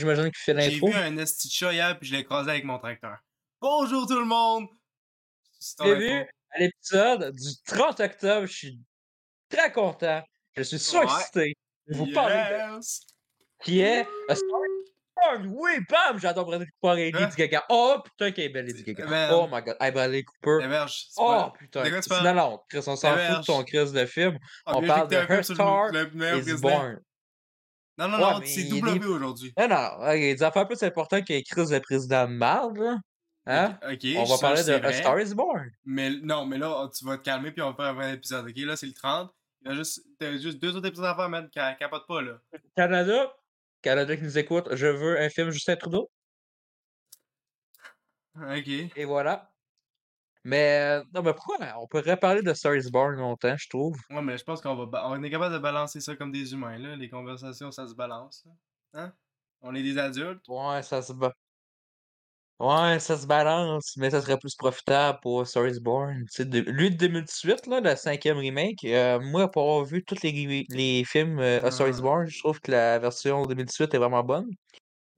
j'imagine qu'il fait J'ai l'info. vu un esti chat hier, puis je l'ai écrasé avec mon tracteur. Bonjour tout le monde! J'ai vu? À l'épisode du 30 octobre, je suis très content. Je suis Ouais. surexcité de vous parler de Yes! qui est. Oui, bam! J'adore Bradley Cooper et Hein? Lady Gaga. Oh putain, qu'elle est belle, Lady Gaga. Oh my god. Hey, Bradley Cooper. Oh putain. Tu Non, non, Chris, on s'en fout de ton Chris de film. Ah, on parle j'ai de Her Star is. Born. Non, non, Ouais, non, c'est W aujourd'hui. Non, non, des affaires plus importantes que Chris le président de marde, là. Hein? Ok, ok, on va parler de A. Star is Born. Mais non, mais là, tu vas te calmer puis on va faire un vrai épisode, ok? Là, c'est le 30. Il y a juste, t'as juste deux autres épisodes à faire, man. Ca- Capote pas, là. Canada, Canada qui nous écoute, je veux un film Justin Trudeau. Ok. Et voilà. Mais, euh, non, mais pourquoi? On pourrait parler de Star is Born longtemps, je trouve. Ouais, mais je pense qu'on va. On est capable de balancer ça comme des humains, là. Les conversations, ça se balance. là. Hein? On est des adultes. Ouais, ça se ba- Ouais, ça se balance, mais ça serait plus profitable pour Star is Born. De- lui de 2018, là, le cinquième remake, euh, moi, pour avoir vu tous les, les films euh, A Star is Ah. Born, je trouve que la version 2018 est vraiment bonne.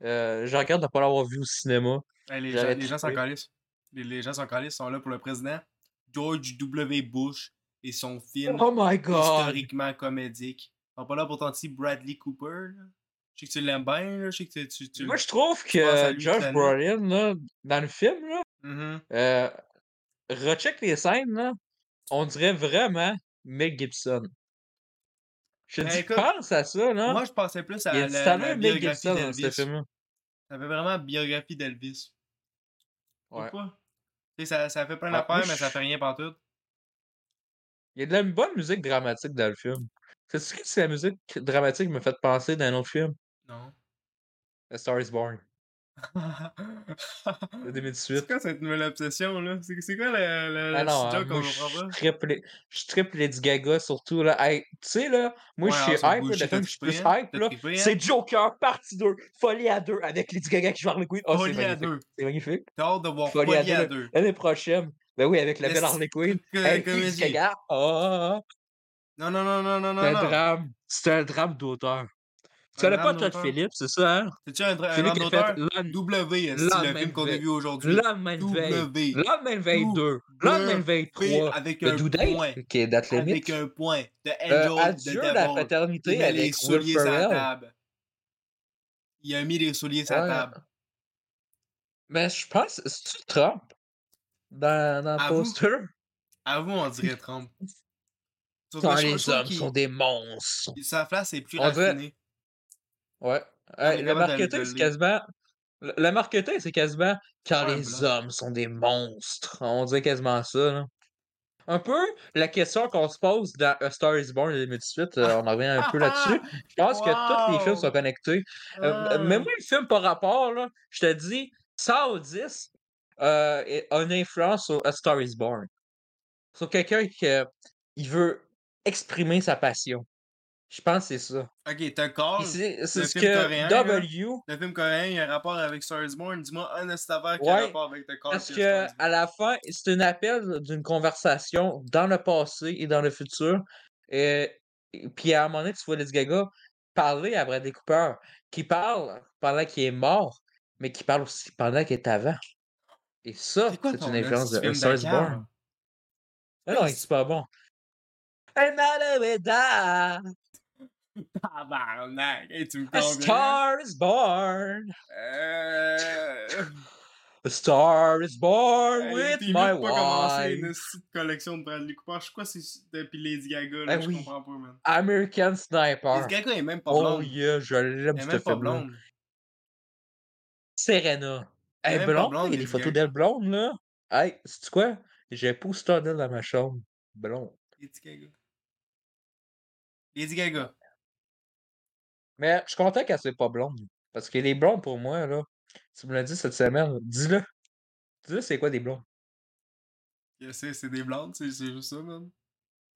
Euh, je regrette de ne pas l'avoir vu au cinéma. Hey, les, gens, les gens s'en calissent. Les, gens s'en calissent, sont là pour le président. George W. Bush et son film Oh my god! historiquement comédique. Sont pas là pour ton petit Bradley Cooper, là. Je sais que tu l'aimes bien, là. Je sais que tu. tu, tu... Moi, je trouve que Josh. Brolin, là, dans le film, là, Mhm. euh, recheck les scènes, là, on dirait vraiment Mel Gibson. Je Ben, dis, écoute, pense à ça, là. Moi, je pensais plus à la, biographie d'Elvis. Ça fait vraiment biographie d'Elvis. Ouais. Pourquoi? Tu sais, ça, ça fait plein d'affaires, moi, mais ça fait rien partout. Il y a de la bonne musique dramatique dans le film. Sais-tu que c'est la musique dramatique qui m'a fait penser d'un autre film? Non. A Star is Born, de c'est 2018. quoi cette nouvelle obsession, là? C'est c'est quoi le, le, Ah non, hein, qu'on comprend je pas? triple, je triple Lady Gaga surtout, là. Hey, tu sais, là, moi, Ouais, je ah, suis c'est hype, le film je suis plus hein? hype, là, hein? c'est Joker, partie 2, Folie à 2, avec Lady Gaga qui joue Harley Quinn. Oh, c'est Folie à magnifique. deux. C'est magnifique. T'as hâte de voir Folie Folie, à à deux. deux. L'année prochaine. Ben oui, avec la Le belle Harley Quinn. Avec. Lady Gaga. Ah, ah. Non, non, non, non, non, C'est non, un non. drame. C'est un drame d'auteur. Tu connais pas Todd. Phillips, c'est ça, hein? C'est-tu un, un Celui drame qui a fait d'auteur? L'an- W, est-ce le film qu'on a vu aujourd'hui? Veille. W. Lendemain de veille 2. Lendemain de veille P 3. avec un point. Qui est date limite. Avec un point. De Angel, de la Devil. paternité Il met les avec Will souliers sur la Ferrell. table. Il a mis les souliers sur la table. Mais je pense, c'est-tu Trump? Dans, dans le poster? À vous, on dirait Trump. Les hommes sont des monstres. Sa face est plus raffinée. Ouais. Hey, le marketing, c'est quasiment. Le marketing, c'est quasiment quand Ouais, les blanc. hommes sont des monstres. On dirait quasiment ça, là. Un peu la question qu'on se pose dans A Star is Born de 2018, euh, on en revient un peu là-dessus. Je pense que tous les films sont connectés. Euh, Ah. même le film par rapport, là, je te dis, 100 au 10 euh, a une influence sur A Star is Born. Sur quelqu'un qui euh, il veut exprimer sa passion. Je pense que c'est ça. Ok, t'as Puis call. C'est c'est ce film que coréen. W, Le film coréen, il y a un rapport avec Star is Born. Dis-moi un affaire qui a Ouais, rapport avec The Call. parce que à la fin, c'est un appel d'une conversation dans le passé et dans le futur. Et, et puis à un moment donné, tu vois Lady Gaga parler à Bradley Cooper, qui parle pendant qu'il est mort, mais qui parle aussi pendant qu'il est avant. Et ça, C'est c'est une influence de esti A film Star de is cave? Born. Ah non, c'est pas bon. And Tabarnak! Hey, tu me A conviens? star is born. Euh... A star is born Hey, with my pas commencer une wife. collection de Bradley Cooper. Je sais quoi, c'est depuis Lady Gaga, là, Ben je oui. comprends pas, man. American Sniper. Lady Gaga est même pas Oh blonde. yeah, je l'aime ce film-là. blonde. Serena. Elle est blonde, blonde, il y a des photos d'elle blonde, là. Hey, sais-tu quoi? J'ai un poster d'elle dans ma chambre. Blonde. Lady Gaga. Lady Gaga. Mais je suis content qu'elle soit pas blonde. Parce que les blondes, pour moi, là, tu me l'as dit cette semaine, dis-le. Dis-le, c'est quoi des blondes? Sais, c'est des blondes, c'est c'est juste ça, man.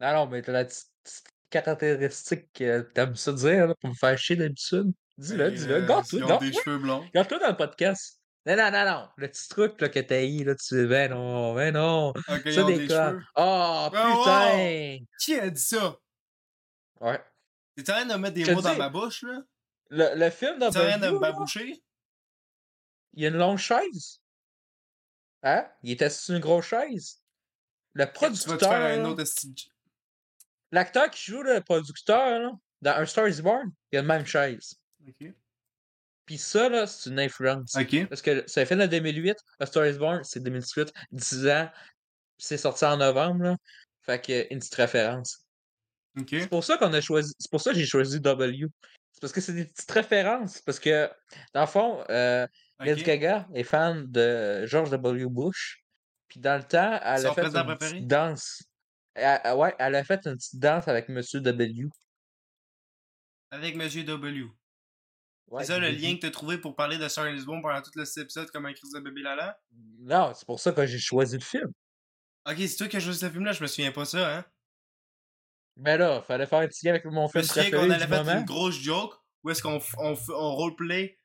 Non, non, mais t'as la petite caractéristique que t'aimes ça dire, là, pour me faire chier d'habitude. Dis-le, Ben, dis-le. euh, Garde-toi, ont garde-toi. des cheveux blonds. Garde-toi dans le podcast. Non, non, non, non. Le petit truc là, que t'as eu, là, tu ben non, ben non. Ok, ils Ça déconne. Oh, Ben, wow! putain! Qui a dit ça? Ouais. T'es en train de mettre des mots dans ma bouche, là? Le, le film Ça rien de W, là, baboucher? il y a une longue chaise. Hein? Il était sur une grosse chaise. Le producteur, l'acteur qui joue le producteur, là, dans Un Star is Born, il a la même chaise. Ok. Puis ça, là, c'est une influence. Ok. Parce que c'est fait en 2008, A Star is Born, c'est 2018, 10 ans, c'est sorti en novembre, là. Fait que une petite référence. C'est pour ça qu'on a choisi. C'est pour ça que j'ai choisi W. C'est parce que c'est des petites références. Parce que, dans le fond, euh, Lady. Gaga est fan de George W. Bush. Puis dans le temps, elle Son a fait une préféré? petite danse. Elle- ouais, elle a fait une petite danse avec Monsieur W. Avec Monsieur W. Ouais, c'est ça le lien que t'as trouvé pour parler de Star is Born pendant tout le cet épisode comme un crise de bébé Lala? Non, c'est pour ça que j'ai choisi le film. Ok, c'est toi qui as choisi ce film-là, je me souviens pas ça, hein? Mais là, fallait faire un petit lien avec mon film préféré qu'on allait faire une grosse joke où est-ce qu'on on, on roleplay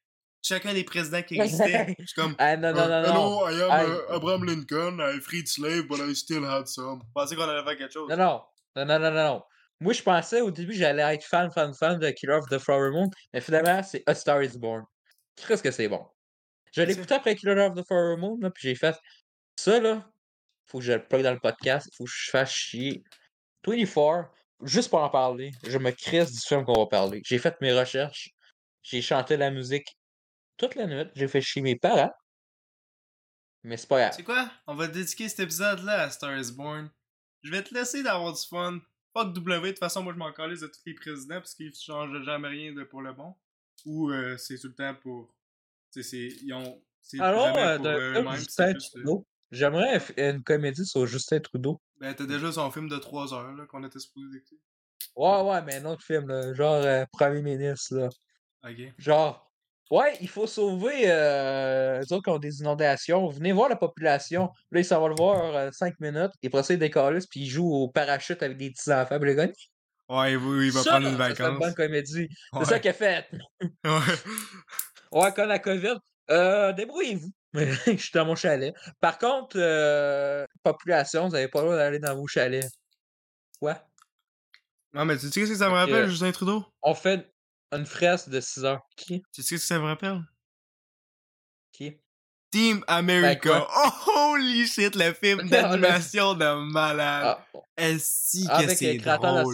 chacun des présidents qui existaient. Je suis comme. Ah non, non, non, non. Hello, I am Hey. uh, Abraham Lincoln. I freed slaves, but I still had some. Je pensais qu'on allait faire quelque chose. Non, non. Non, non, non, non, non. Moi, je pensais au début j'allais être fan, fan, fan de Killer of the Flower Moon, mais finalement, c'est A Star is Born. Qu'est-ce que c'est bon? Je l'ai écouté après Killer of the Flower Moon, là, puis j'ai fait ça, là. Faut que je le plug dans le podcast, faut que je fasse chier. 24, juste pour en parler, je me crisse du film qu'on va parler. J'ai fait mes recherches, j'ai chanté la musique toute la nuit, j'ai fait chier mes parents, mais c'est pas grave. C'est quoi? On va dédier cet épisode-là à Star is Born. Je vais te laisser d'avoir du fun. Fuck W, de toute façon, moi je m'en calisse de tous les présidents parce qu'ils changent jamais rien de pour le bon. Ou euh, c'est tout le temps pour. Tu sais, c'est. Ils ont. C'est Alors, euh, pour de, eux c'est euh, j'aimerais une comédie sur Justin Trudeau. Ben, t'as déjà son film de 3 heures là, qu'on était supposé écouter. Ouais, ouais, mais un autre film, là, genre euh, Premier ministre, là. Ok. Genre, ouais, il faut sauver euh, les autres qui ont des inondations. Venez voir la population. Là, ils s'en vont le voir 5 minutes. Et après ça, décalissent, puis ils jouent au parachute avec des petits enfants. Puis le gars, Ouais, oui, il va ça, prendre une ça serait une vacance. bonne comédie. C'est ça qu'il a fait. Ouais. Ouais, quand la COVID, euh, débrouillez-vous. Je suis dans mon chalet. Par contre, euh, population, vous n'avez pas le droit d'aller dans vos chalets. Ouais. Non, mais tu sais ce que ça me rappelle, Justin Trudeau? On fait une fresque de 6 heures. Qui? Tu sais ce que ça me rappelle? Team America. Ben, oh, holy shit, le film On d'animation de malade. Ah, Est-ce que c'est drôle?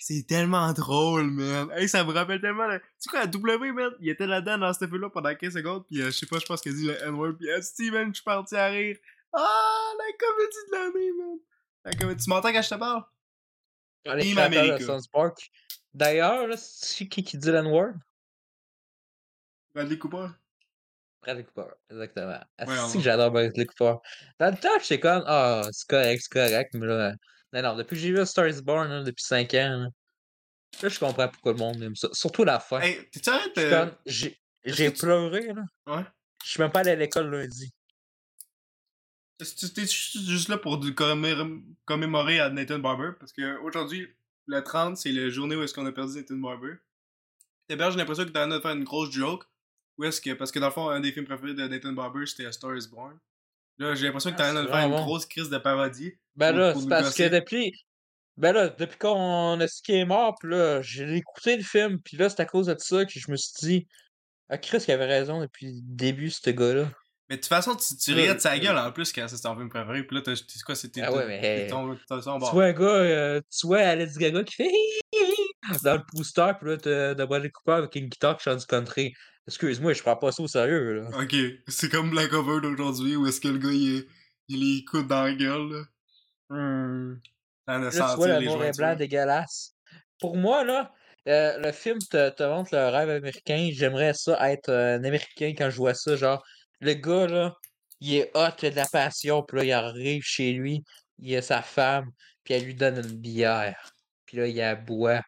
C'est tellement drôle, man. Hey, ça me rappelle tellement. le- Tu sais quoi, à W, man, il était là-dedans dans ce film-là pendant 15 secondes, pis euh, je sais pas, je pense qu'il a dit le N-word, pis Esti, man, je suis parti à rire. Ah, la comédie de l'année, man. La comédie. Tu m'entends quand je te parle? Le Team America. D'ailleurs, là, c'est qui qui dit l'N-word? Bradley Cooper. Bradley Cooper, exactement. Ah, Ouais, va. j'adore Bradley Cooper. Dans le temps, j'étais comme, ah, c'est correct, c'est correct, mais là, non, non, depuis que j'ai vu Star is Born, là, depuis 5 ans, là, là, je comprends pourquoi le monde aime ça. Surtout la fin. Hey, de. comme, j'ai est-ce que pleuré, là. Ouais. Je suis même pas allé à l'école lundi. Est-ce que t'es juste là pour commémorer à Nathan Barber? Parce que aujourd'hui, le 30, c'est la journée où est-ce qu'on a perdu Nathan Barber. D'abord, j'ai l'impression que t'as en train de faire une grosse joke. Où est-ce que. Parce que dans le fond, un des films préférés de Nathan Barber, c'était A Star is Born. Là, j'ai l'impression que t'as train de faire une grosse crise de parodie. Ben Pour- là, c'est parce gosser. que depuis. Ben là, depuis qu'on a ce qui est mort, pis là, j'ai écouté le film, pis là, c'est à cause de ça que je me suis dit. Ah, Chris, il avait raison depuis le début, ce gars-là. Mais de toute façon, tu, tu riais de sa euh, gueule en plus quand c'est ton film préféré. Puis là, t'as c'est quoi, c'était Ah ouais, mais, ton, Tu vois un gars, euh, tu vois Alex Gaga qui fait dans le poster, pis là, t'as de Bradley Cooper avec une guitare qui chante du country. Excuse-moi, je prends pas ça au sérieux, là. Ok, c'est comme la cover d'aujourd'hui où est-ce que le gars il, est- il les écoute dans la gueule. Là. As Là, tu vois le noir et blanc dégueulasse. Pour moi, là, euh, le film te, te montre le rêve américain. J'aimerais ça être euh, un Américain quand je vois ça. Genre, le gars, là, il est hot, il a de la passion, puis là, il arrive chez lui, il a sa femme, puis elle lui donne une bière. Puis là, il la boit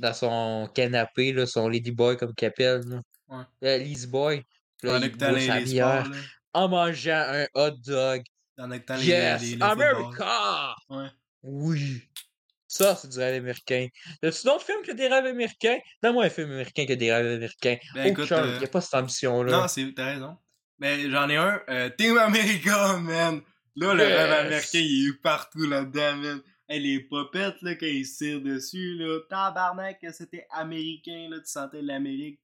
dans son canapé, là, son ladyboy, comme qu'il appelle, là. Ouais. Euh, là, il que boit bière en mangeant un hot dog. Que t'as les, Yes! les, le. America! Ouais. Oui. Ça, c'est du rêve américain. Y a-tu d'autres films ont des rêves américains? Donne-moi un film américain qui a des rêves américains. Ben, Aucun. écoute, Il euh, n'y a pas cette ambition-là. Non, c'est, t'as raison. Mais j'en ai un, euh, Team America, man. Là, le rêve américain, il est partout là-dedans, man. Hey, les popettes, là, quand ils se tirent dessus, là, tabarnak, que c'était américain, là, tu sentais l'Amérique.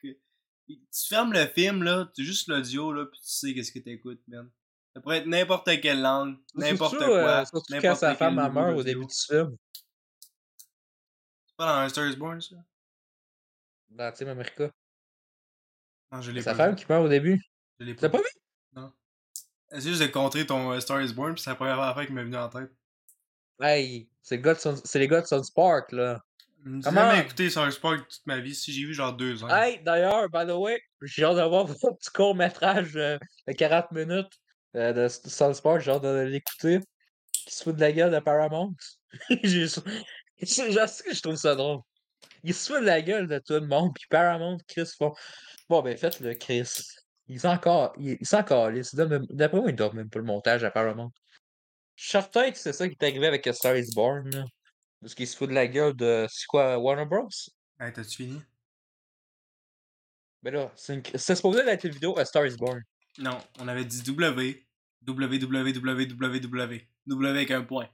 Tu fermes le film, là, tu juste l'audio, là, pis tu sais qu'est-ce que t'écoutes, man. Ça pourrait être n'importe quelle langue, n'importe Surtout, quoi. euh, surtout quand sa femme elle niveau meurt au début du film. C'est pas dans un Star is Born, ça? Dans Team America. Non, je l'ai Sa femme vu. qui meurt au début. Je l'ai pas pas vu. vu? Essaye juste de contrer ton euh, Star is Born, pis c'est la première affaire qui m'est venue en tête. Hey, c'est le gars de Sun- c'est les gars de South Park, là. J'ai jamais écouté Star Park toute ma vie. Si j'ai vu genre deux ans. Hey, d'ailleurs, by the way, j'ai hâte de voir votre petit court-métrage euh, de 40 minutes euh, de S- South Park, j'ai hâte de l'écouter. Qui se fout de la gueule de Paramount? J'ai- Je sais que je trouve ça drôle? Il se fout de la gueule de tout le monde, puis Paramount, Chris font. Bon, ben faites-le, Chris. Ils sont encore. Ils sont encore. D'après moi, ils doivent même pas le montage à Paramount. Je suis certain que c'est ça qui est arrivé avec A Star is Born, là. Parce qu'il se fout de la gueule de. C'est quoi, Warner Bros? Hey, t'as-tu fini? Ben là, c'est une... supposé être une vidéo A Star is Born. Non, on avait dit W. www. W avec un point.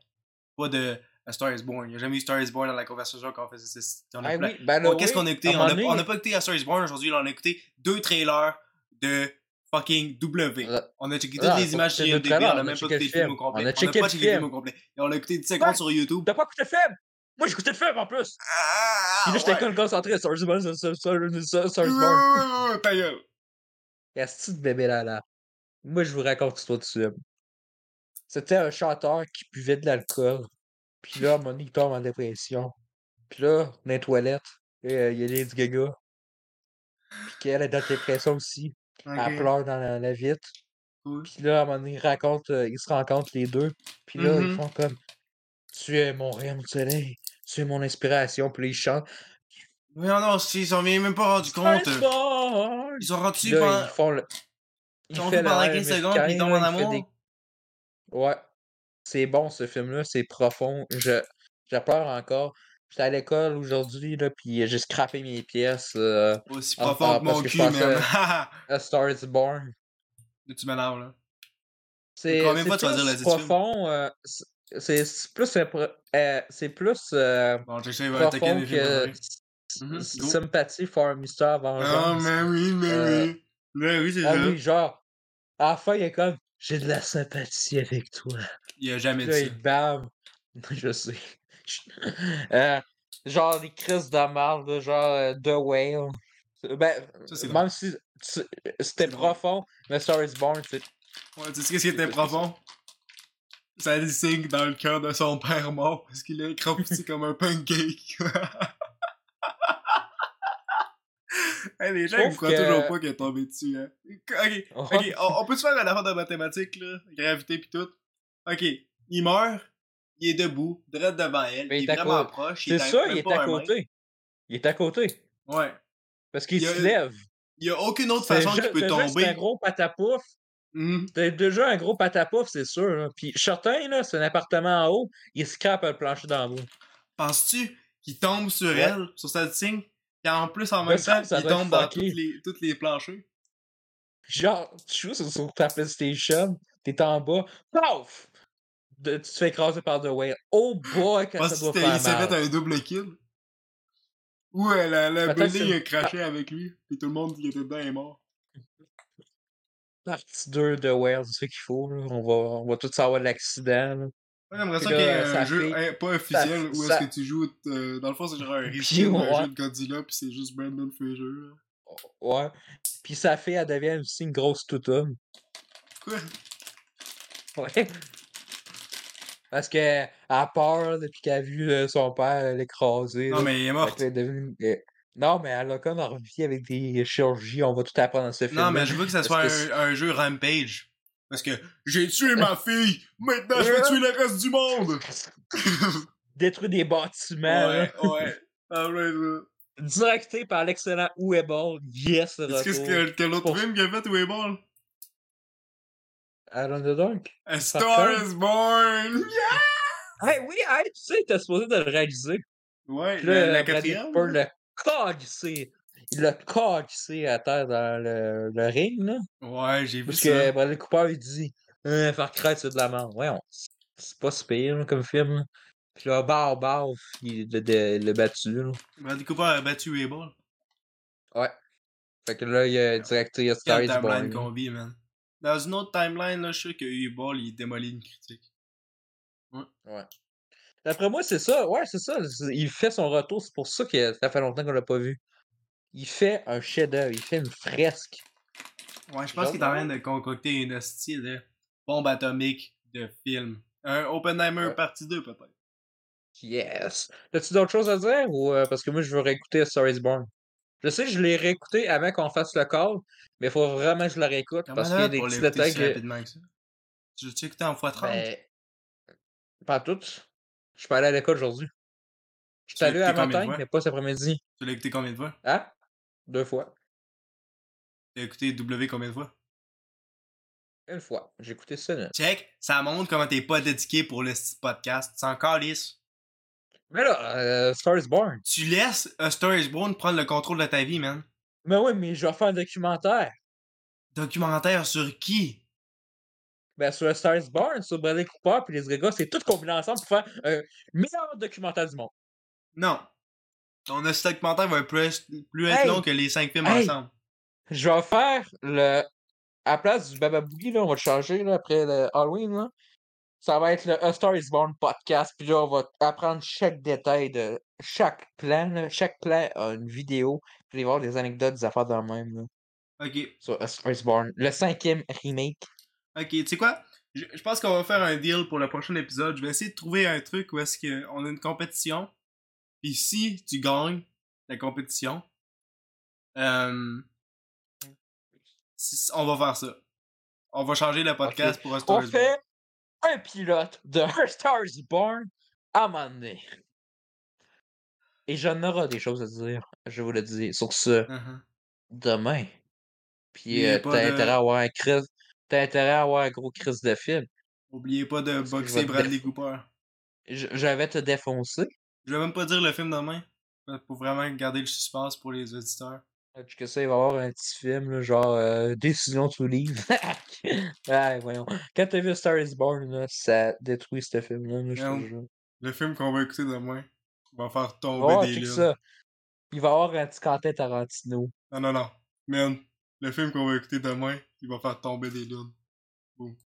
Pas de A Star is Born. Il n'y a jamais eu Star is Born dans la conversation qu'on faisait. on a Ah oui, ben Oh, Qu'est-ce oui, qu'on a écouté? On moment a, donné, on a pas écouté A Star is Born aujourd'hui. On a écouté deux trailers de fucking W. On a checké Ah, toutes les images sur IMDb. On on a même pas écouté le film au complet. On a checké le film au complet. Et on a écouté 10 secondes sur YouTube. T'as pas écouté le film? Moi, j'ai écouté le film en plus! Ah, Puis là, j'étais comme concentré sur Star is Born, sur Star Star- Star is Born. Ouais, Ta gueule. Est-ce de bébé là là? Moi, je vous raconte l'histoire du film. C'était un chanteur qui buvait de l'alcool. Puis là, donné, il tombe en dépression. Puis là, dans les toilettes, euh, il y a Lady Gaga. Puis qu'elle est dans la dépression aussi. Elle Ok, pleure dans la, la vitre. cool. Puis là, à un moment donné, ils, racontent, euh, ils se rencontrent les deux. Puis là, ils Mhm. font comme Tu es mon rayon de soleil. Tu es mon inspiration. Puis là, ils chantent. Mais non, non, ils s'en viennent même pas rendu compte. Born! Ils sont Puis là, pendant... ils font le. Ils ont fait pendant 15 secondes, puis ils tombent en amour. Ouais. C'est bon ce film-là, c'est profond. Je, je pleure encore. J'étais à l'école aujourd'hui, là, puis j'ai scrappé mes pièces. euh, Aussi Ah, profond ah, que mon cul, man. A Star is Born. Tu m'énerves, là. C'est Combien de c'est fois tu vas dire le plus titre du film? profond. euh, c'est- plus. impro- euh, c'est plus euh, Bon, j'essaie de profond que Mhm, go. sympathie for Mr. Ah, Vengeance. mais oui, mais Euh, oui. Mais oui, c'est Ah ça. oui, genre, à la fin, il est comme J'ai de la sympathie avec toi. Il a jamais dit bave. Je sais. Euh, genre des crises de merde, genre euh, The Whale. Ben, Ça, même si c'était drôle. profond, mais Star is Born, c'est. Ouais, tu sais qu'est-ce qui était profond? Ça le signe dans le cœur de son père mort parce qu'il est écrapouti comme un pancake. hey, les gens, Je ils croient que- toujours pas qu'il est tombé dessus, hein. Ok, ok, on, on peut se faire une affaire de mathématiques, là? Gravité pis tout. Ok, il meurt, il est debout, direct devant elle, il il est vraiment côté. proche, C'est ça, il est à côté. Il est à côté. Ouais. Parce qu'il se lève. Il y a aucune autre C'est façon qu'il peut tomber. un gros patapouf. Mhm. T'as déjà un gros patapouf, c'est sûr. là. Puis certain, là, c'est un appartement en haut, il scrape le plancher d'en bas. Penses-tu qu'il tombe sur Ouais. elle, sur cette signe, et en plus, en Me même temps, il tombe dans fucké. toutes les, toutes les planchers? Genre, tu joues sur, sur ta PlayStation, t'es en bas, paf! De- tu te fais écraser par The Whale. Oh boy, que ça Penses-tu doit faire s'est mal. fait un double kill? Ou euh, la, la building a craché avec lui, et tout le monde qui était dedans est mort. Partie 2 de Whale, c'est ce qu'il faut. là. On, va, on va tout savoir de l'accident. j'aimerais ça Puis qu'il y ait un ça jeu fait- pas officiel ça- où est-ce ça- que tu joues. euh, dans le fond, c'est genre un Puis, d'un ouais. jeu de Godzilla, pis c'est juste Brandon Fraser. là. Ouais. Puis sa fille, elle devient aussi une grosse toutoune. Quoi? Ouais. Parce qu'elle a peur depuis qu'elle a vu euh, son père l'écraser. Non, là. mais il est mort. euh, Non, mais elle a comme envie avec des chirurgies. On va tout apprendre dans ce film. Non, mais je veux que ça soit que un, un jeu Rampage. Parce que j'ai tué ma fille, maintenant je vais Ouais. tuer le reste du monde! Détruire des bâtiments. ouais, là. ouais. Ah ouais, ça. Directé par l'excellent Ueball. Yes, le Est-ce que retour. c'est quel autre Pour- film qu'il a fait? Aaron the Dunk. A Star is Born! Hey, oui, hey, tu sais, t'es supposé de le réaliser. Ouais, Puis la, là, la Bradley quatrième. Cooper l'a cagissé. Il l'a cagissé à terre dans le, le ring, là. Ouais, j'ai vu Parce ça. que Bradley Cooper, il dit euh, Far Cry, c'est de la merde. Ouais, on- c'est pas là, comme film. là. Puis là, Bar Bar, il l'a le, battu. Là. Bradley Cooper a battu Able. Ouais. Fait que là, il a directé Star is Born. man. Dans une autre timeline, là, je suis sûr que Able, il démolit une critique. Ouais. Ouais. D'après moi, c'est ça. Ouais, c'est ça. Il fait son retour. C'est pour ça que ça fait longtemps qu'on l'a pas vu. Il fait un chef-d'œuvre. Il fait une fresque. Ouais, je pense qu'il est en train de concocter une hostie de bombe atomique de film. Un Oppenheimer partie 2, peut-être. Yes. As-tu d'autres choses à dire ou euh, parce que moi je veux réécouter Star is Born? Je sais, je l'ai réécouté avant qu'on fasse le call, mais il faut vraiment que je le réécoute parce qu'il y a des petits détails que. Tu l'as écouté en x30? Ben... Pas toutes. Je suis pas allé à l'école aujourd'hui. Je suis allé à matin, mais pas cet après-midi. Tu l'as écouté combien de fois? Hein? Deux fois. Tu as écouté W combien de fois? Une fois. J'ai écouté ça. Check, ça montre comment t'es pas dédié pour le podcast. C'est encore lisse. Mais là, euh, Star is Born. Tu laisses A Star is Born prendre le contrôle de ta vie, man. Mais oui, mais je vais faire un documentaire. Documentaire sur qui? Ben, sur A Star is Born, sur Bradley Cooper puis les gars, c'est tout combiné ensemble pour faire un meilleur documentaire du monde. Non. Ton documentaire va plus, plus être long que les cinq films ensemble. Je vais faire le. À la place du Baba Boogie, là, on va le changer là, après le Halloween. Là ça va être le A Star is Born podcast. Puis là, on va apprendre chaque détail de chaque plan. Chaque plan a une vidéo. Puis avoir des anecdotes, des affaires le même. Là. Ok. Sur A Star is Born. Le cinquième remake. Ok, tu sais quoi? Je, pense qu'on va faire un deal pour le prochain épisode. Je vais essayer de trouver un truc où est-ce qu'on a une compétition. Puis si tu gagnes la compétition, euh, on va faire ça. On va changer le podcast pour A Star is Born un pilote de Her Star is Born à un moment donné. Et j'en aurai des choses à dire, je vous le dis, sur ce uh-huh. demain. Puis euh, t'as intérêt à avoir un crise. T'as intérêt à avoir un gros crise de film. Oubliez pas de boxer Bradley Cooper. J'avais te défoncer. Je vais même pas dire le film demain. Pour vraiment garder le suspense pour les auditeurs. Que ça, il va y avoir un petit film, là, genre euh, Décision to leave. ouais, voyons. Quand t'as vu Star is Born, là, ça détruit ce film-là. le film qu'on va écouter demain va faire tomber des lunes. Il va y avoir un petit Quentin Tarantino. Non, non, non. Man, le film qu'on va écouter demain, il va faire tomber des lunes.